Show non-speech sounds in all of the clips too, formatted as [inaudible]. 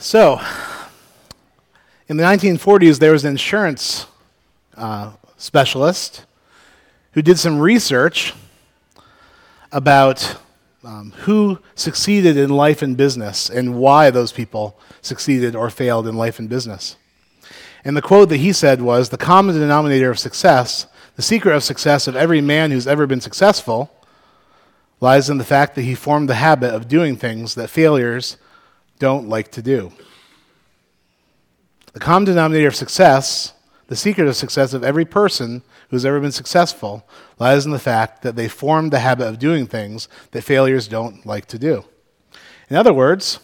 So, in the 1940s, there was an insurance uh, specialist who did some research about um, who succeeded in life and business and why those people succeeded or failed in life and business. And the quote that he said was The common denominator of success, the secret of success of every man who's ever been successful, lies in the fact that he formed the habit of doing things that failures don't like to do. The common denominator of success, the secret of success of every person who's ever been successful, lies in the fact that they formed the habit of doing things that failures don't like to do. In other words,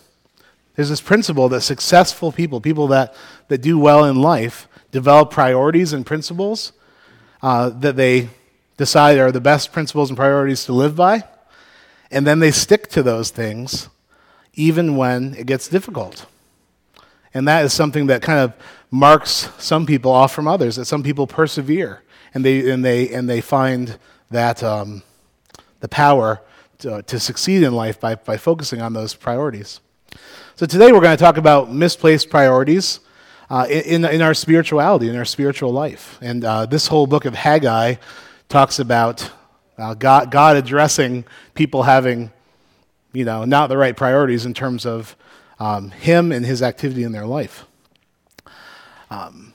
there's this principle that successful people, people that, that do well in life, develop priorities and principles uh, that they decide are the best principles and priorities to live by, and then they stick to those things even when it gets difficult. And that is something that kind of marks some people off from others, that some people persevere and they, and they, and they find that um, the power to, to succeed in life by, by focusing on those priorities. So today we're going to talk about misplaced priorities uh, in, in our spirituality, in our spiritual life. And uh, this whole book of Haggai talks about uh, God, God addressing people having, you know, not the right priorities in terms of um, Him and His activity in their life. Um,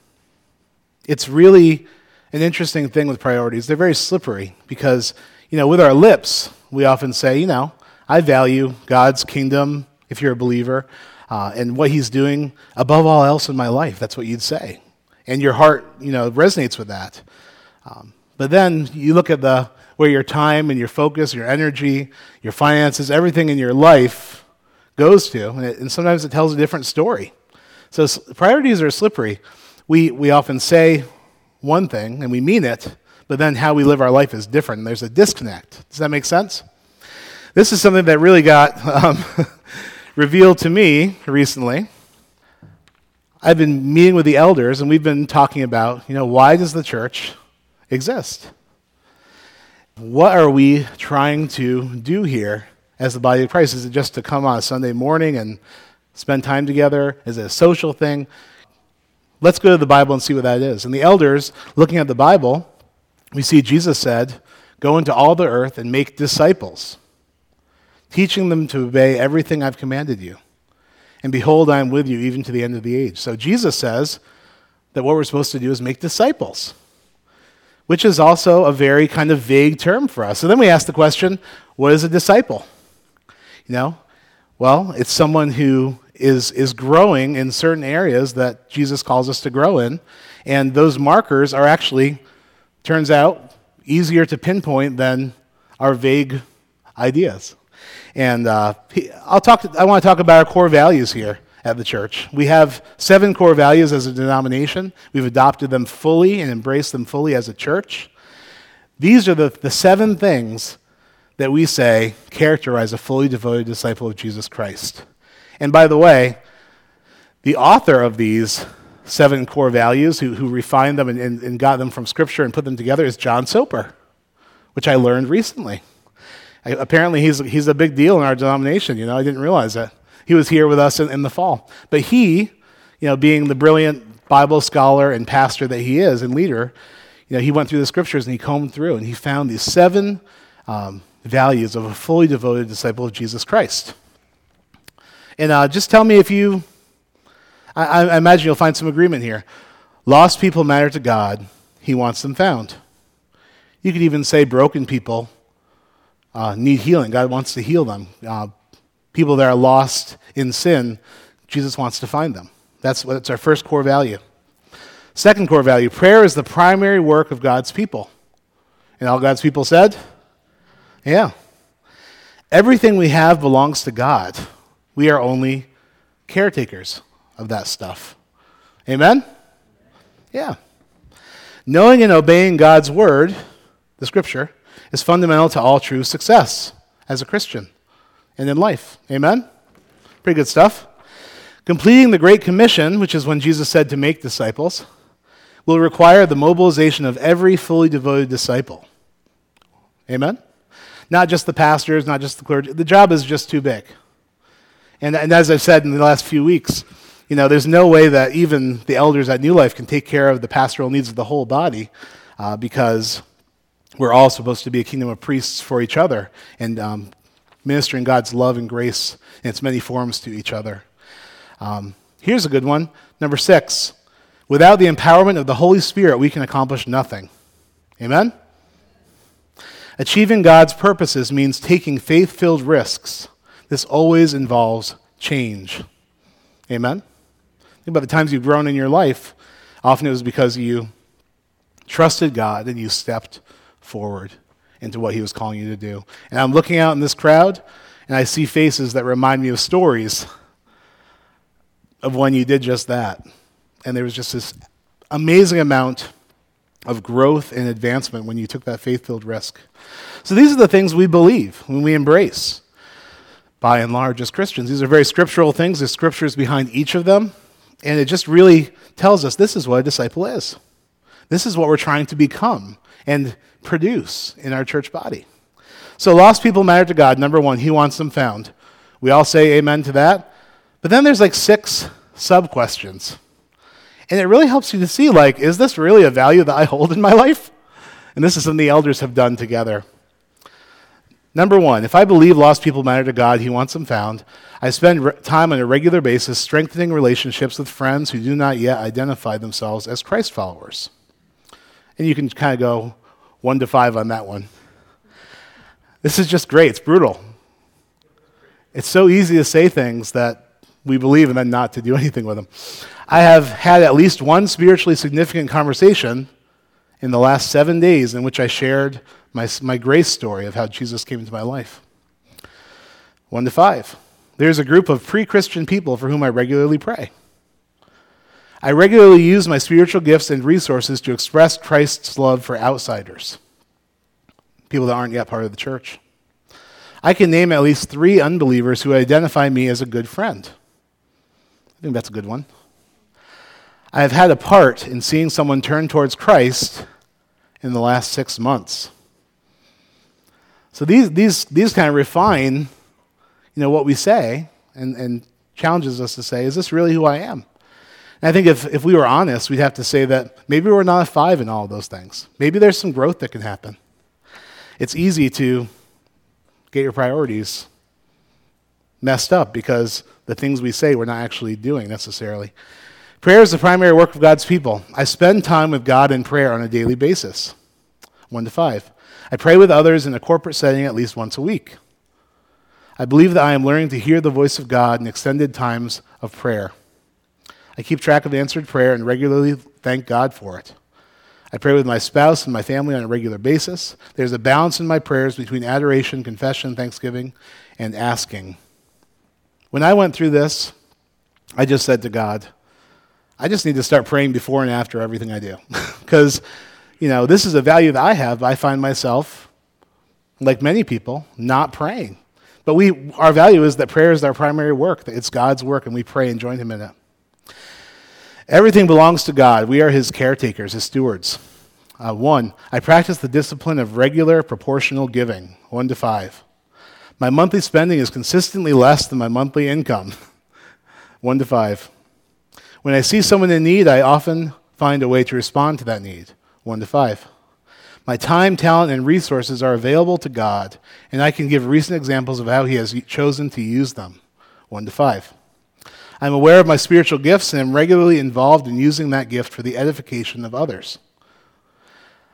it's really an interesting thing with priorities. They're very slippery because, you know, with our lips, we often say, you know, I value God's kingdom if you're a believer, uh, and what he's doing above all else in my life. That's what you'd say. And your heart, you know, resonates with that. Um, but then you look at the where your time and your focus, your energy, your finances, everything in your life goes to, and, it, and sometimes it tells a different story. So priorities are slippery. We, we often say one thing and we mean it, but then how we live our life is different. There's a disconnect. Does that make sense? This is something that really got [laughs] um, [laughs] revealed to me recently. I've been meeting with the elders, and we've been talking about, you know, why does the church exist? What are we trying to do here as the body of Christ? Is it just to come on a Sunday morning and spend time together? Is it a social thing? Let's go to the Bible and see what that is. And the elders, looking at the Bible, we see Jesus said, Go into all the earth and make disciples teaching them to obey everything I've commanded you. And behold, I am with you even to the end of the age. So Jesus says that what we're supposed to do is make disciples, which is also a very kind of vague term for us. So then we ask the question what is a disciple? You know, well, it's someone who is, is growing in certain areas that Jesus calls us to grow in. And those markers are actually, turns out, easier to pinpoint than our vague ideas. And uh, I'll talk, I want to talk about our core values here at the church. We have seven core values as a denomination. We've adopted them fully and embraced them fully as a church. These are the, the seven things that we say characterize a fully devoted disciple of Jesus Christ. And by the way, the author of these seven core values, who, who refined them and, and, and got them from Scripture and put them together, is John Soper, which I learned recently. Apparently, he's, he's a big deal in our denomination. You know, I didn't realize that. He was here with us in, in the fall. But he, you know, being the brilliant Bible scholar and pastor that he is and leader, you know, he went through the scriptures and he combed through and he found these seven um, values of a fully devoted disciple of Jesus Christ. And uh, just tell me if you, I, I imagine you'll find some agreement here. Lost people matter to God, He wants them found. You could even say broken people uh, need healing. God wants to heal them. Uh, people that are lost in sin, Jesus wants to find them. That's, that's our first core value. Second core value prayer is the primary work of God's people. And all God's people said? Yeah. Everything we have belongs to God. We are only caretakers of that stuff. Amen? Yeah. Knowing and obeying God's word, the scripture, is fundamental to all true success as a Christian and in life. Amen? Pretty good stuff. Completing the Great Commission, which is when Jesus said to make disciples, will require the mobilization of every fully devoted disciple. Amen? Not just the pastors, not just the clergy. The job is just too big. And, and as I've said in the last few weeks, you know, there's no way that even the elders at New Life can take care of the pastoral needs of the whole body uh, because we're all supposed to be a kingdom of priests for each other and um, ministering God's love and grace in its many forms to each other. Um, here's a good one. Number six without the empowerment of the Holy Spirit, we can accomplish nothing. Amen? Achieving God's purposes means taking faith filled risks. This always involves change. Amen? Think about the times you've grown in your life. Often it was because you trusted God and you stepped forward into what He was calling you to do. And I'm looking out in this crowd and I see faces that remind me of stories of when you did just that. And there was just this amazing amount of growth and advancement when you took that faith filled risk. So these are the things we believe when we embrace, by and large, as Christians. These are very scriptural things, there's scriptures behind each of them. And it just really tells us this is what a disciple is. This is what we're trying to become and produce in our church body. So, lost people matter to God. Number one, He wants them found. We all say amen to that. But then there's like six sub questions. And it really helps you to see like, is this really a value that I hold in my life? And this is something the elders have done together. Number one, if I believe lost people matter to God, He wants them found, I spend re- time on a regular basis strengthening relationships with friends who do not yet identify themselves as Christ followers. And you can kind of go one to five on that one. This is just great. It's brutal. It's so easy to say things that we believe and then not to do [laughs] anything with them. I have had at least one spiritually significant conversation in the last seven days in which I shared my, my grace story of how Jesus came into my life. One to five. There's a group of pre Christian people for whom I regularly pray. I regularly use my spiritual gifts and resources to express Christ's love for outsiders, people that aren't yet part of the church. I can name at least three unbelievers who identify me as a good friend. I think that's a good one. I have had a part in seeing someone turn towards Christ in the last six months. So these, these, these kind of refine you know, what we say and, and challenges us to say, is this really who I am? And I think if, if we were honest, we'd have to say that maybe we're not a five in all of those things. Maybe there's some growth that can happen. It's easy to get your priorities messed up because the things we say we're not actually doing necessarily. Prayer is the primary work of God's people. I spend time with God in prayer on a daily basis, one to five. I pray with others in a corporate setting at least once a week. I believe that I am learning to hear the voice of God in extended times of prayer. I keep track of answered prayer and regularly thank God for it. I pray with my spouse and my family on a regular basis. There's a balance in my prayers between adoration, confession, thanksgiving, and asking. When I went through this, I just said to God, I just need to start praying before and after everything I do. [laughs] Because, you know, this is a value that I have. I find myself, like many people, not praying. But we, our value is that prayer is our primary work, that it's God's work, and we pray and join Him in it. Everything belongs to God. We are His caretakers, His stewards. Uh, one, I practice the discipline of regular proportional giving, one to five. My monthly spending is consistently less than my monthly income, [laughs] one to five. When I see someone in need, I often find a way to respond to that need. One to five. My time, talent, and resources are available to God, and I can give recent examples of how He has chosen to use them. One to five. I'm aware of my spiritual gifts and am regularly involved in using that gift for the edification of others.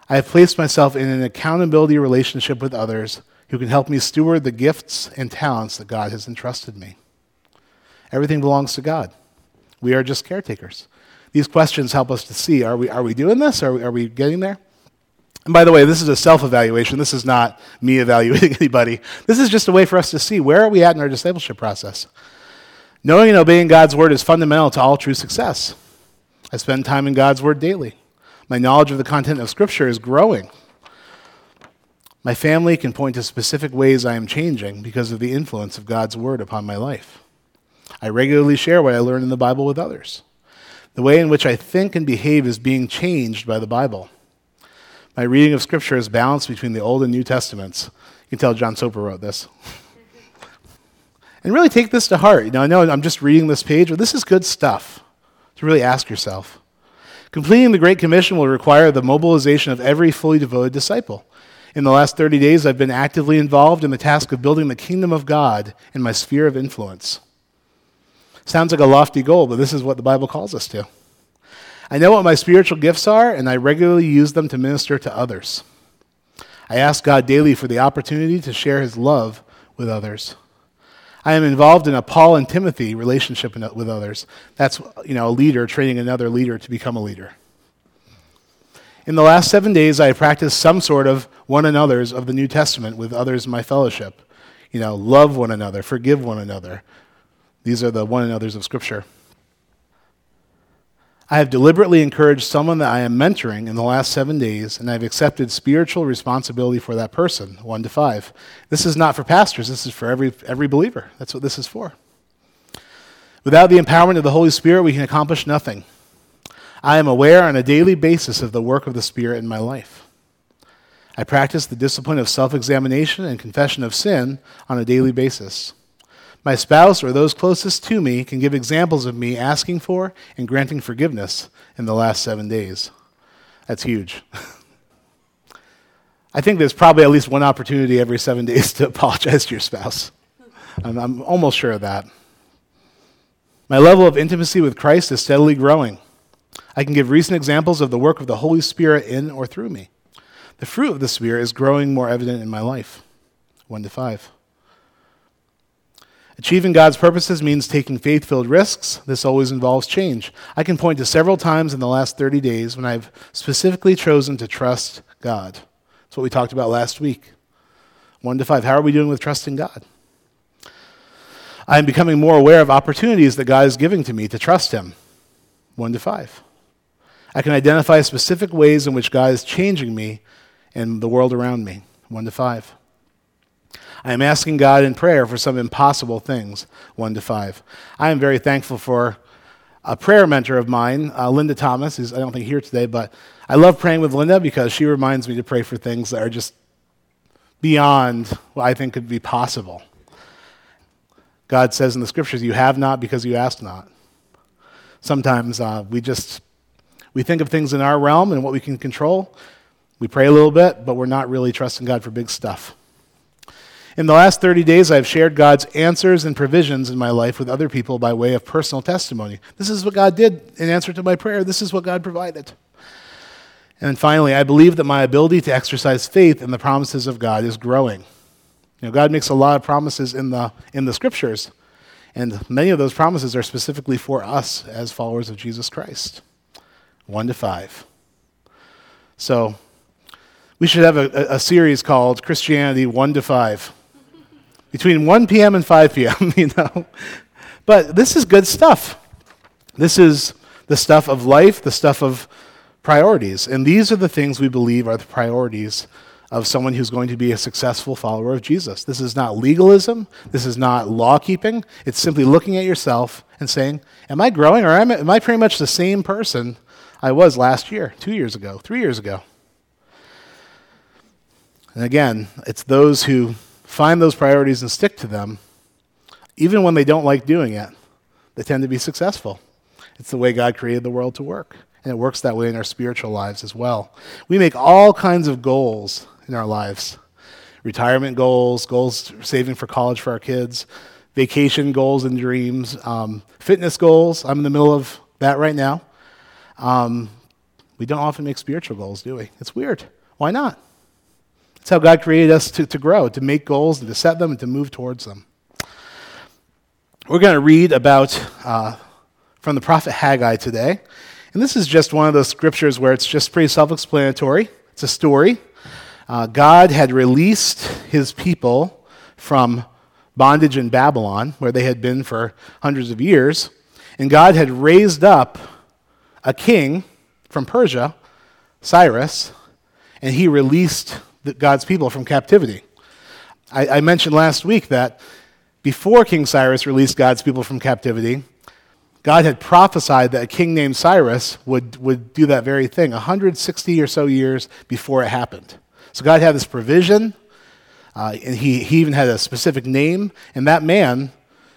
I have placed myself in an accountability relationship with others who can help me steward the gifts and talents that God has entrusted me. Everything belongs to God. We are just caretakers. These questions help us to see are we, are we doing this? Are we, are we getting there? And by the way, this is a self evaluation. This is not me evaluating [laughs] anybody. This is just a way for us to see where are we at in our discipleship process. Knowing and obeying God's word is fundamental to all true success. I spend time in God's word daily. My knowledge of the content of Scripture is growing. My family can point to specific ways I am changing because of the influence of God's word upon my life. I regularly share what I learn in the Bible with others. The way in which I think and behave is being changed by the Bible. My reading of Scripture is balanced between the Old and New Testaments. You can tell John Soper wrote this. [laughs] And really take this to heart. You know, I know I'm just reading this page, but this is good stuff to really ask yourself. Completing the Great Commission will require the mobilization of every fully devoted disciple. In the last 30 days, I've been actively involved in the task of building the kingdom of God in my sphere of influence. Sounds like a lofty goal, but this is what the Bible calls us to. I know what my spiritual gifts are, and I regularly use them to minister to others. I ask God daily for the opportunity to share his love with others. I am involved in a Paul and Timothy relationship with others. That's you know, a leader training another leader to become a leader. In the last seven days, I have practiced some sort of one another's of the New Testament with others in my fellowship. You know, love one another, forgive one another. These are the one another's of Scripture. I have deliberately encouraged someone that I am mentoring in the last seven days, and I've accepted spiritual responsibility for that person, one to five. This is not for pastors, this is for every, every believer. That's what this is for. Without the empowerment of the Holy Spirit, we can accomplish nothing. I am aware on a daily basis of the work of the Spirit in my life. I practice the discipline of self examination and confession of sin on a daily basis. My spouse or those closest to me can give examples of me asking for and granting forgiveness in the last seven days. That's huge. [laughs] I think there's probably at least one opportunity every seven [laughs] days to apologize to your spouse. I'm, I'm almost sure of that. My level of intimacy with Christ is steadily growing. I can give recent examples of the work of the Holy Spirit in or through me. The fruit of the Spirit is growing more evident in my life. One to five. Achieving God's purposes means taking faith filled risks. This always involves change. I can point to several times in the last 30 days when I've specifically chosen to trust God. That's what we talked about last week. One to five. How are we doing with trusting God? I'm becoming more aware of opportunities that God is giving to me to trust Him. One to five. I can identify specific ways in which God is changing me and the world around me. One to five. I am asking God in prayer for some impossible things, 1 to 5. I am very thankful for a prayer mentor of mine, uh, Linda Thomas, who's I don't think here today, but I love praying with Linda because she reminds me to pray for things that are just beyond what I think could be possible. God says in the scriptures, "You have not because you ask not." Sometimes uh, we just we think of things in our realm and what we can control. We pray a little bit, but we're not really trusting God for big stuff. In the last 30 days, I've shared God's answers and provisions in my life with other people by way of personal testimony. This is what God did in answer to my prayer. This is what God provided. And finally, I believe that my ability to exercise faith in the promises of God is growing. You know, God makes a lot of promises in the, in the scriptures, and many of those promises are specifically for us as followers of Jesus Christ. One to five. So, we should have a, a series called Christianity 1 to 5 between 1 p.m. and 5 p.m., [laughs] you know. But this is good stuff. This is the stuff of life, the stuff of priorities. And these are the things we believe are the priorities of someone who's going to be a successful follower of Jesus. This is not legalism. This is not law keeping. It's simply looking at yourself and saying, Am I growing or am I, am I pretty much the same person I was last year, two years ago, three years ago? And again, it's those who find those priorities and stick to them, even when they don't like doing it, they tend to be successful. It's the way God created the world to work. And it works that way in our spiritual lives as well. We make all kinds of goals in our lives retirement goals, goals saving for college for our kids, vacation goals and dreams, um, fitness goals. I'm in the middle of that right now. Um, we don't often make spiritual goals, do we? It's weird. Why not? That's how God created us to, to grow, to make goals, and to set them, and to move towards them. We're going to read about uh, from the prophet Haggai today. And this is just one of those scriptures where it's just pretty self explanatory. It's a story. Uh, God had released his people from bondage in Babylon, where they had been for hundreds of years. And God had raised up a king from Persia, Cyrus, and he released God's people from captivity. I, I mentioned last week that before King Cyrus released God's people from captivity, God had prophesied that a king named Cyrus would, would do that very thing 160 or so years before it happened. So God had this provision, uh, and he, he even had a specific name, and that man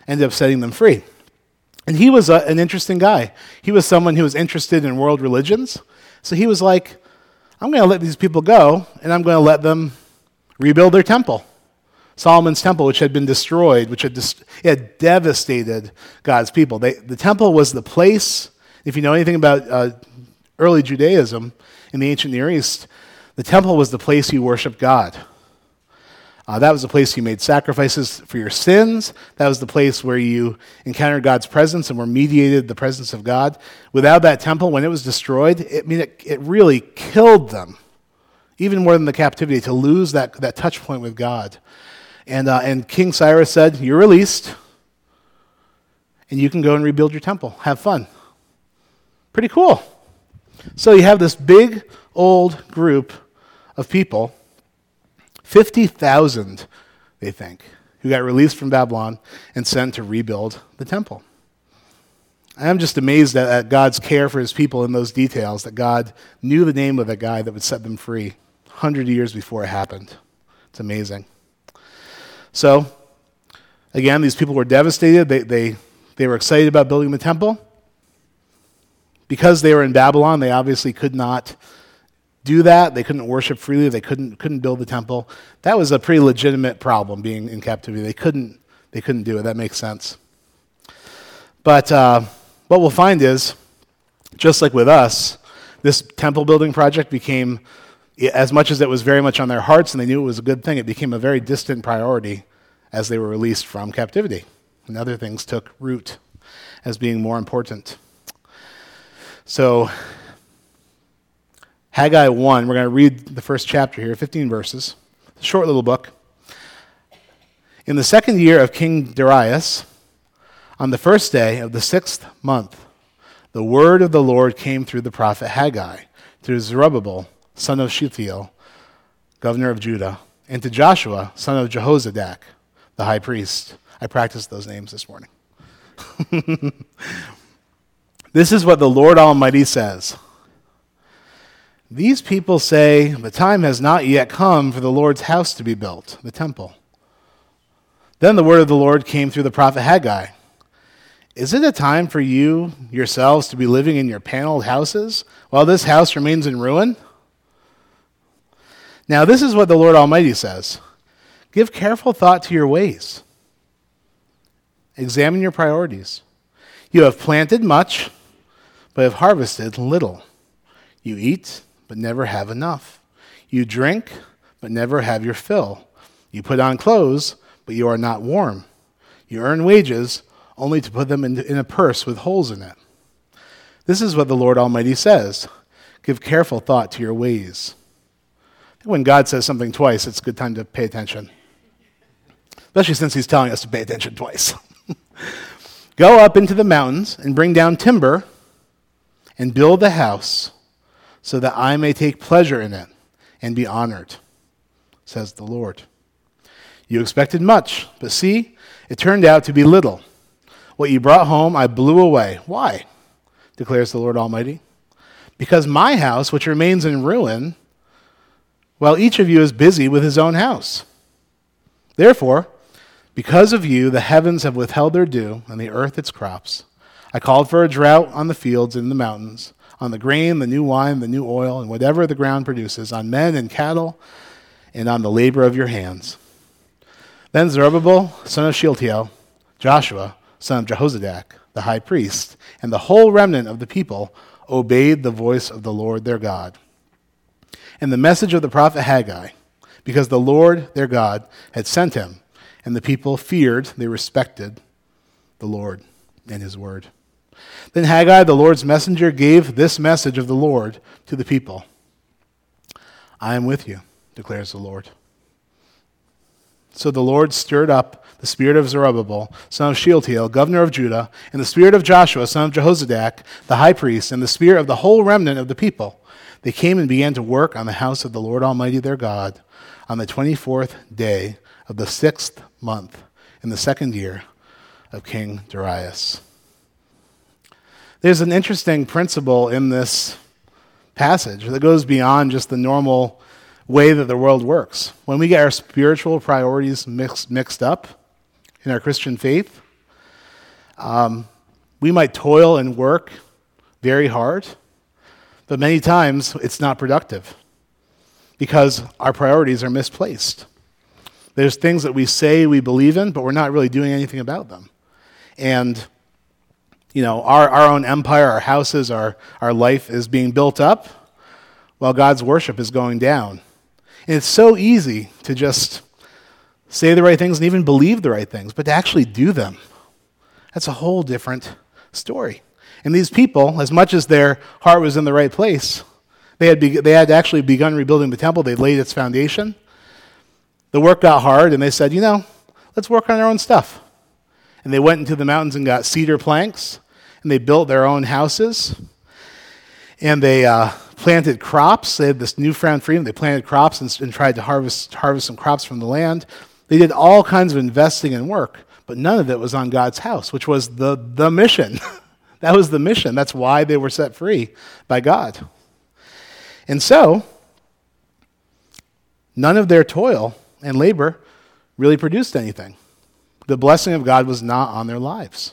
ended up setting them free. And he was a, an interesting guy. He was someone who was interested in world religions. So he was like, I'm going to let these people go, and I'm going to let them rebuild their temple. Solomon's temple, which had been destroyed, which had, dis- had devastated God's people. They, the temple was the place, if you know anything about uh, early Judaism in the ancient Near East, the temple was the place you worshiped God. Uh, that was the place you made sacrifices for your sins. That was the place where you encountered God's presence and were mediated the presence of God. Without that temple, when it was destroyed, it, I mean, it, it really killed them, even more than the captivity, to lose that, that touch point with God. And, uh, and King Cyrus said, You're released, and you can go and rebuild your temple. Have fun. Pretty cool. So you have this big, old group of people, 50,000, they think, who got released from Babylon and sent to rebuild the temple. I'm just amazed at, God's care for his people in those details, that God knew the name of the guy that would set them free 100 years before it happened. It's amazing. So, again, these people were devastated. They, they, they were excited about building the temple. Because they were in Babylon, they obviously could not do that. They couldn't worship freely. They couldn't, couldn't build the temple. That was a pretty legitimate problem being in captivity. They couldn't, they couldn't do it. That makes sense. But uh, what we'll find is, just like with us, this temple building project became as much as it was very much on their hearts and they knew it was a good thing, it became a very distant priority as they were released from captivity. And other things took root as being more important. So, Haggai 1, we're going to read the first chapter here, 15 verses. short little book. In the second year of King Darius, on the first day of the sixth month, the word of the Lord came through the prophet Haggai, through Zerubbabel son of Shealtiel, governor of Judah, and to Joshua, son of Jehozadak, the high priest. I practiced those names this morning. [laughs] this is what the Lord Almighty says. These people say, The time has not yet come for the Lord's house to be built, the temple. Then the word of the Lord came through the prophet Haggai. Is it a time for you yourselves to be living in your paneled houses while this house remains in ruin? Now, this is what the Lord Almighty says Give careful thought to your ways, examine your priorities. You have planted much, but have harvested little. You eat, but never have enough. You drink, but never have your fill. You put on clothes, but you are not warm. You earn wages, only to put them in, a purse with holes in it. This is what the Lord Almighty says Give careful thought to your ways when God says something twice, it's a good time to pay attention. Especially since he's telling us to pay attention twice. [laughs] Go up into the mountains and bring down timber and build the house so that I may take pleasure in it and be honored, says the Lord. You expected much, but see, it turned out to be little. What you brought home, I blew away. Why? declares the Lord Almighty. Because my house, which remains in ruin, while each of you is busy with his own house. Therefore, because of you, the heavens have withheld their dew, and the earth its crops. I called for a drought on the fields and the mountains, on the grain, the new wine, the new oil, and whatever the ground produces, on men and cattle, and on the labor of your hands. Then Zerubbabel, son of Shealtiel, Joshua, son of Jehozadak, the high priest, and the whole remnant of the people obeyed the voice of the Lord their God and the message of the prophet Haggai, because the Lord their God had sent him, and the people feared, they respected the Lord and his word. Then Haggai, the Lord's messenger, gave this message of the Lord to the people I am with you, declares the Lord. So the Lord stirred up the spirit of Zerubbabel, son of Shealtiel, governor of Judah, and the spirit of Joshua, son of Jehozadak, the high priest, and the spirit of the whole remnant of the people they came and began to work on the house of the Lord Almighty their God on the 24th day of the sixth month in the second year of King Darius. There's an interesting principle in this passage that goes beyond just the normal way that the world works. When we get our spiritual priorities mixed, mixed up in our Christian faith, Um, we might toil and work very hard, but many times it's not productive because our priorities are misplaced. There's things that we say we believe in, but we're not really doing anything about them. And, you know, our, our own empire, our houses, our, our life is being built up while God's worship is going down. And it's so easy to just say the right things and even believe the right things, but to actually do them, that's a whole different story. And these people, as much as their heart was in the right place, they had, be- they had actually begun rebuilding the temple. They laid its foundation. The work got hard, and they said, you know, let's work on our own stuff. And they went into the mountains and got cedar planks, and they built their own houses. And they uh, planted crops. They had this newfound freedom. They planted crops and, and tried to harvest, harvest some crops from the land. They did all kinds of investing and work, but none of it was on God's house, which was the, the mission. [laughs] that was the mission. That's why they were set free by God. And so, none of their toil and labor really produced anything. The blessing of God was not on their lives.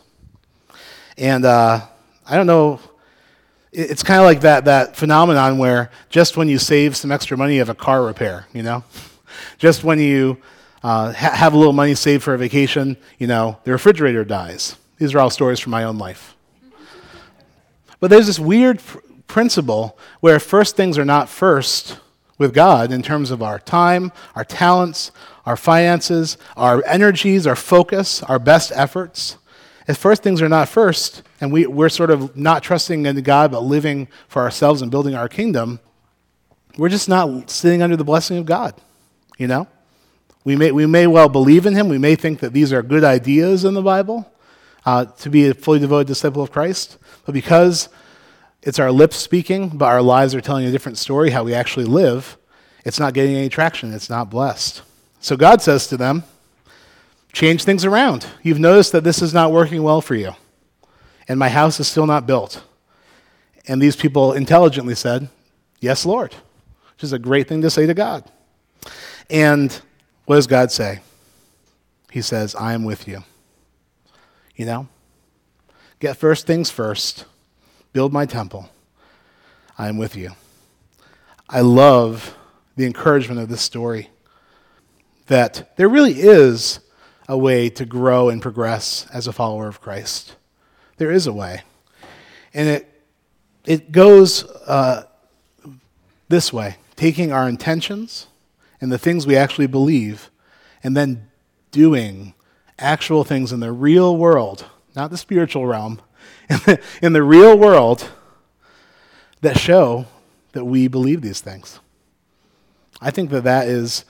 And uh, I don't know, it's kind of like that, that phenomenon where just when you save some extra money, have a car repair, you know? [laughs] just when you uh, ha- have a little money saved for a vacation, you know, the refrigerator dies. These are all stories from my own life. But there's this weird principle where first things are not first with God in terms of our time, our talents, our finances, our energies, our focus, our best efforts. If first things are not first, and we, we're sort of not trusting in God but living for ourselves and building our kingdom, we're just not sitting under the blessing of God, you know? We may, we may well believe in Him. We may think that these are good ideas in the Bible uh, to be a fully devoted disciple of Christ. But because it's our lips speaking, but our lives are telling a different story, how we actually live, it's not getting any traction. It's not blessed. So God says to them, change things around. You've noticed that this is not working well for you, and my house is still not built. And these people intelligently said, Yes, Lord, which is a great thing to say to God. And what does God say? He says, I am with you. You know? Get first things first build my temple. I am with you. I love the encouragement of this story that there really is a way to grow and progress as a follower of Christ. There is a way. And it, it goes uh, this way taking our intentions and the things we actually believe, and then doing actual things in the real world, not the spiritual realm, in [laughs] the, in the real world that show that we believe these things. I think that that is,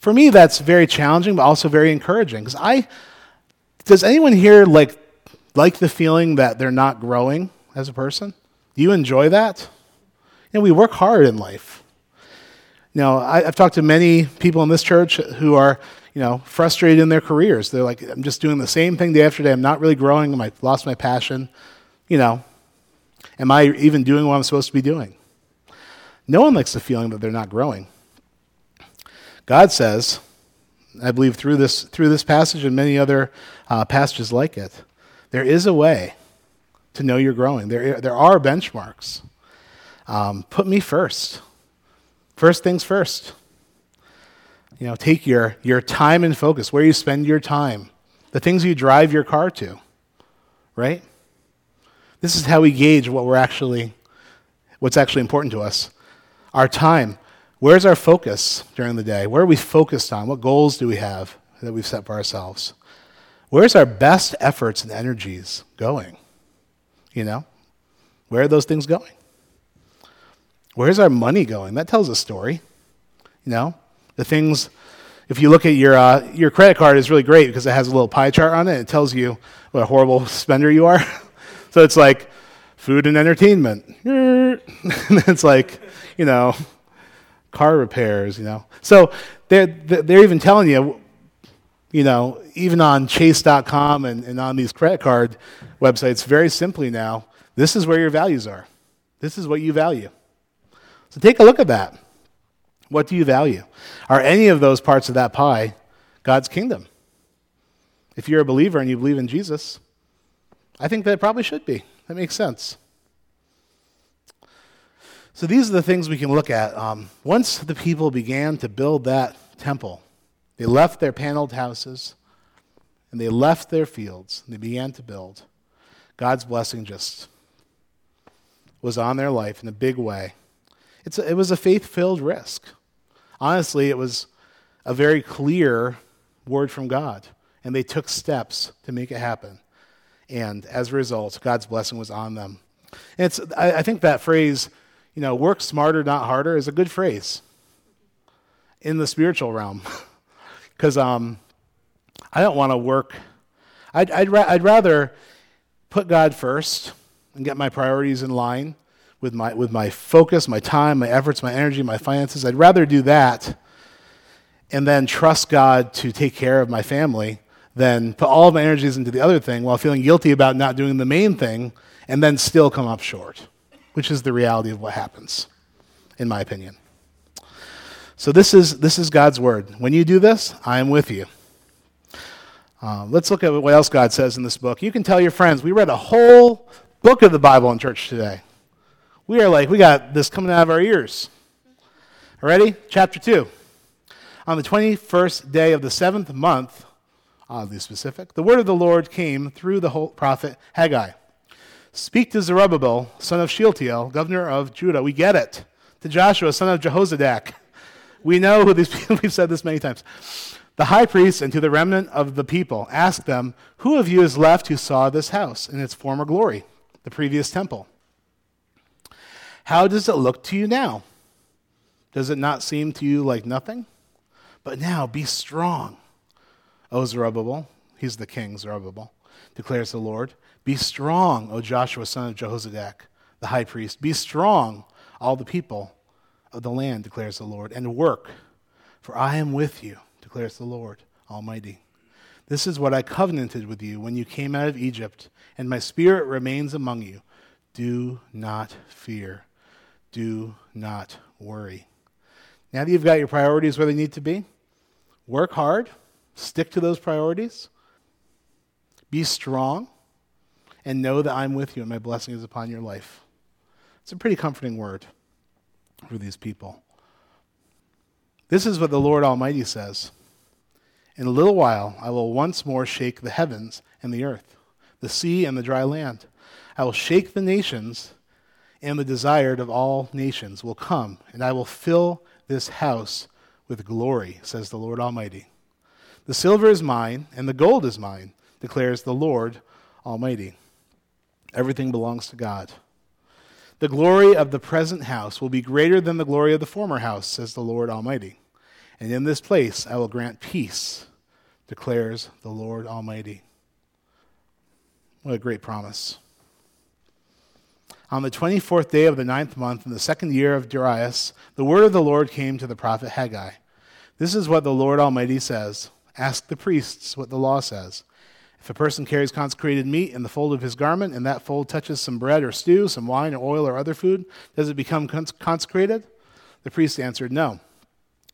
for me, that's very challenging, but also very encouraging. Because I, does anyone here like, like the feeling that they're not growing as a person? Do you enjoy that? You know, we work hard in life. Know, I, I've talked to many people in this church who are you know, frustrated in their careers. They're like, I'm just doing the same thing day after day. I'm not really growing. I've lost my passion. You know, am I even doing what I'm supposed to be doing? No one likes the feeling that they're not growing. God says, I believe through this, through this passage and many other uh, passages like it, there is a way to know you're growing. There, there are benchmarks. Um, put me first. First things first. You know, take your, your time and focus, where you spend your time, the things you drive your car to, right? This is how we gauge what we're actually, what's actually important to us. Our time. Where's our focus during the day? Where are we focused on? What goals do we have that we've set for ourselves? Where's our best efforts and energies going? You know? Where are those things going? Where's our money going? That tells a story. You know? The things, if you look at your, uh, your credit card, is really great because it has a little pie chart on it. It tells you what a horrible spender you are. [laughs] so it's like food and entertainment. [laughs] and it's like, you know, car repairs, you know. So they're, they're even telling you, you know, even on chase.com and, and on these credit card websites, very simply now, this is where your values are. This is what you value. So take a look at that. What do you value? Are any of those parts of that pie God's kingdom? If you're a believer and you believe in Jesus, I think that probably should be. That makes sense. So these are the things we can look at. Um, once the people began to build that temple, they left their paneled houses and they left their fields and they began to build. God's blessing just was on their life in a big way. It's a, it was a faith filled risk. Honestly, it was a very clear word from God, and they took steps to make it happen. And as a result, God's blessing was on them. And it's, I, I think that phrase, you know, work smarter, not harder, is a good phrase in the spiritual realm. [laughs] Because um, I don't want to work, I'd, I'd, ra- I'd rather put God first and get my priorities in line with my, with my focus, my time, my efforts, my energy, my finances. I'd rather do that and then trust God to take care of my family than put all of my energies into the other thing while feeling guilty about not doing the main thing and then still come up short, which is the reality of what happens, in my opinion. So this is, this is God's word. When you do this, I am with you. Uh, let's look at what else God says in this book. You can tell your friends, we read a whole book of the Bible in church today. We are like, we got this coming out of our ears. Ready? Chapter 2. On the 21st day of the seventh month, oddly specific, the word of the Lord came through the prophet Haggai. Speak to Zerubbabel, son of Shealtiel, governor of Judah. We get it. To Joshua, son of Jehozadak. We know who these [laughs] people, we've said this many times. The high priest and to the remnant of the people, ask them, Who of you is left who saw this house in its former glory, the previous temple? How does it look to you now? Does it not seem to you like nothing? But now be strong, O Zerubbabel. He's the king, Zerubbabel, declares the Lord. Be strong, O Joshua, son of Jehozadak, the high priest. Be strong, all the people of the land, declares the Lord, and work, for I am with you, declares the Lord Almighty. This is what I covenanted with you when you came out of Egypt, and my spirit remains among you. Do not fear. Do not worry. Now that you've got your priorities where they need to be, work hard, stick to those priorities, be strong, and know that I'm with you and my blessing is upon your life. It's a pretty comforting word for these people. This is what the Lord Almighty says In a little while, I will once more shake the heavens and the earth, the sea and the dry land. I will shake the nations, and the desired of all nations will come, and I will fill this house with glory, says the Lord Almighty. The silver is mine, and the gold is mine, declares the Lord Almighty. Everything belongs to God. The glory of the present house will be greater than the glory of the former house, says the Lord Almighty. And in this place I will grant peace, declares the Lord Almighty. What a great promise. On the 24th day of the ninth month, in the second year of Darius, the word of the Lord came to the prophet Haggai. This is what the Lord Almighty says Ask the priests what the law says. If a person carries consecrated meat in the fold of his garment, and that fold touches some bread or stew, some wine or oil or other food, does it become cons- consecrated? The priest answered, No.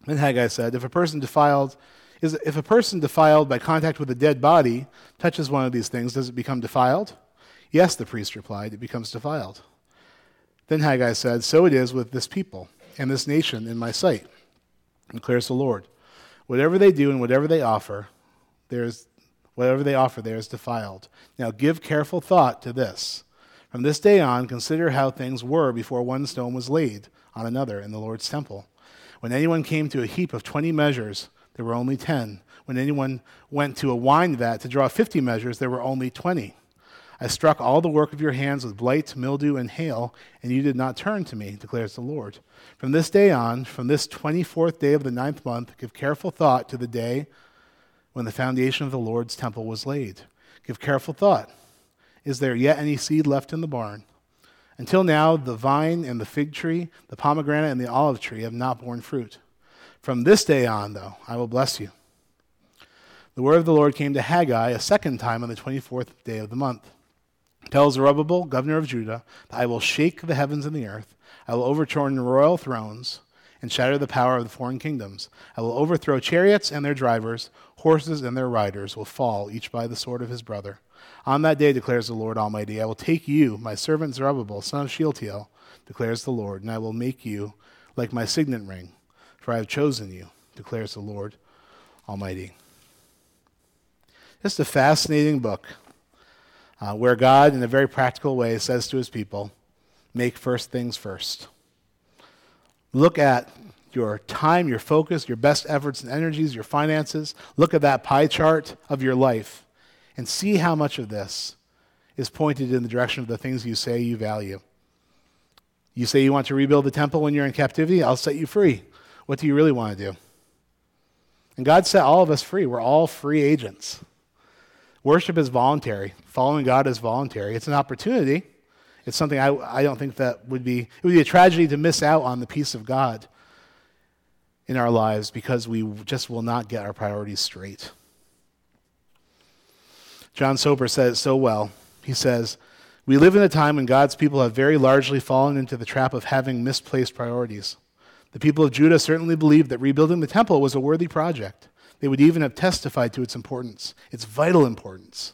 Then Haggai said, If a person defiled is if a person defiled by contact with a dead body touches one of these things, does it become defiled? Yes, the priest replied, it becomes defiled. Then Haggai said, So it is with this people and this nation in my sight, declares the Lord. Whatever they do and whatever they offer, there is Whatever they offer there is defiled. Now give careful thought to this. From this day on, consider how things were before one stone was laid on another in the Lord's temple. When anyone came to a heap of 20 measures, there were only 10. When anyone went to a wine vat to draw 50 measures, there were only 20. I struck all the work of your hands with blight, mildew, and hail, and you did not turn to me, declares the Lord. From this day on, from this 24th day of the ninth month, give careful thought to the day when the foundation of the Lord's temple was laid. Give careful thought. Is there yet any seed left in the barn? Until now, the vine and the fig tree, the pomegranate and the olive tree have not borne fruit. From this day on, though, I will bless you. The word of the Lord came to Haggai a second time on the 24th day of the month. Tell Zerubbabel, governor of Judah, that I will shake the heavens and the earth. I will overturn the royal thrones and shatter the power of the foreign kingdoms. I will overthrow chariots and their drivers, horses and their riders will fall, each by the sword of his brother. On that day, declares the Lord Almighty, I will take you, my servant Zerubbabel, son of Shealtiel, declares the Lord, and I will make you like my signet ring, for I have chosen you, declares the Lord Almighty. Just a fascinating book uh, where God, in a very practical way, says to his people, make first things first. Look at your time, your focus, your best efforts and energies, your finances. Look at that pie chart of your life and see how much of this is pointed in the direction of the things you say you value. You say you want to rebuild the temple when you're in captivity, I'll set you free. What do you really want to do? And God set all of us free. We're all free agents. Worship is voluntary. Following God is voluntary. It's an opportunity. It's something I, I don't think that would be, it would be a tragedy to miss out on the peace of God in our lives because we just will not get our priorities straight. John Soper says so well. He says, We live in a time when God's people have very largely fallen into the trap of having misplaced priorities. The people of Judah certainly believed that rebuilding the temple was a worthy project. They would even have testified to its importance, its vital importance.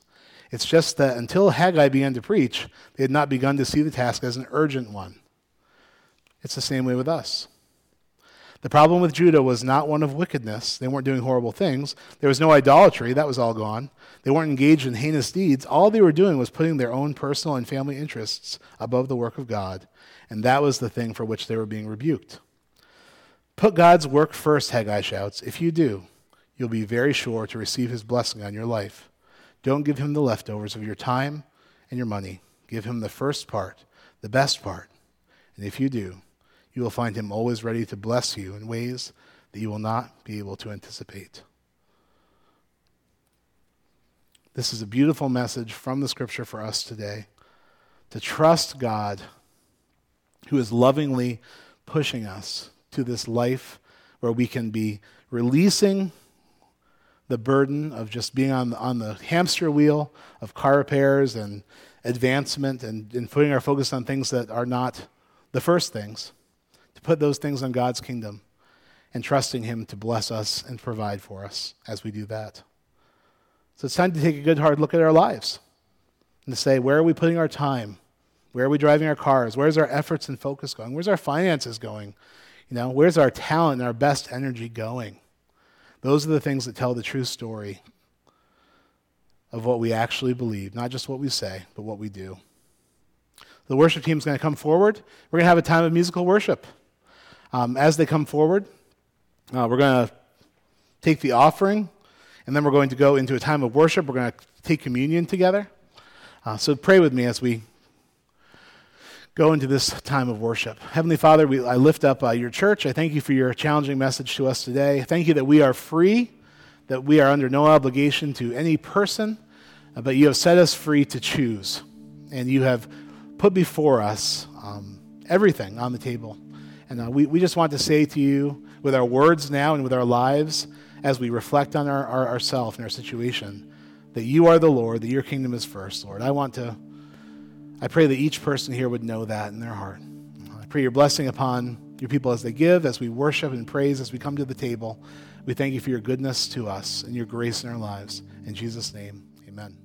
It's just that until Haggai began to preach, they had not begun to see the task as an urgent one. It's the same way with us. The problem with Judah was not one of wickedness. They weren't doing horrible things. There was no idolatry. That was all gone. They weren't engaged in heinous deeds. All they were doing was putting their own personal and family interests above the work of God. And that was the thing for which they were being rebuked. Put God's work first, Haggai shouts. If you do, you'll be very sure to receive his blessing on your life. Don't give him the leftovers of your time and your money. Give him the first part, the best part. And if you do, you will find him always ready to bless you in ways that you will not be able to anticipate. This is a beautiful message from the scripture for us today to trust God who is lovingly pushing us to this life where we can be releasing the burden of just being on, on the hamster wheel of car repairs and advancement and, and putting our focus on things that are not the first things to put those things on God's kingdom and trusting Him to bless us and provide for us as we do that. So it's time to take a good hard look at our lives and to say, where are we putting our time? Where are we driving our cars? Where's our efforts and focus going? Where's our finances going? You know, where's our talent and our best energy going? Those are the things that tell the true story of what we actually believe, not just what we say, but what we do. The worship team is going to come forward. We're going to have a time of musical worship. Um, as they come forward, uh, we're going to take the offering, and then we're going to go into a time of worship. We're going to take communion together. Uh, so pray with me as we go into this time of worship. Heavenly Father, we, I lift up uh, your church. I thank you for your challenging message to us today. Thank you that we are free, that we are under no obligation to any person, uh, but you have set us free to choose. And you have put before us um, everything on the table. And uh, we, we just want to say to you, with our words now and with our lives, as we reflect on our, our ourselves and our situation, that you are the Lord, that your kingdom is first, Lord. I want to, I pray that each person here would know that in their heart. I pray your blessing upon your people as they give, as we worship and praise, as we come to the table. We thank you for your goodness to us and your grace in our lives. In Jesus' name, amen.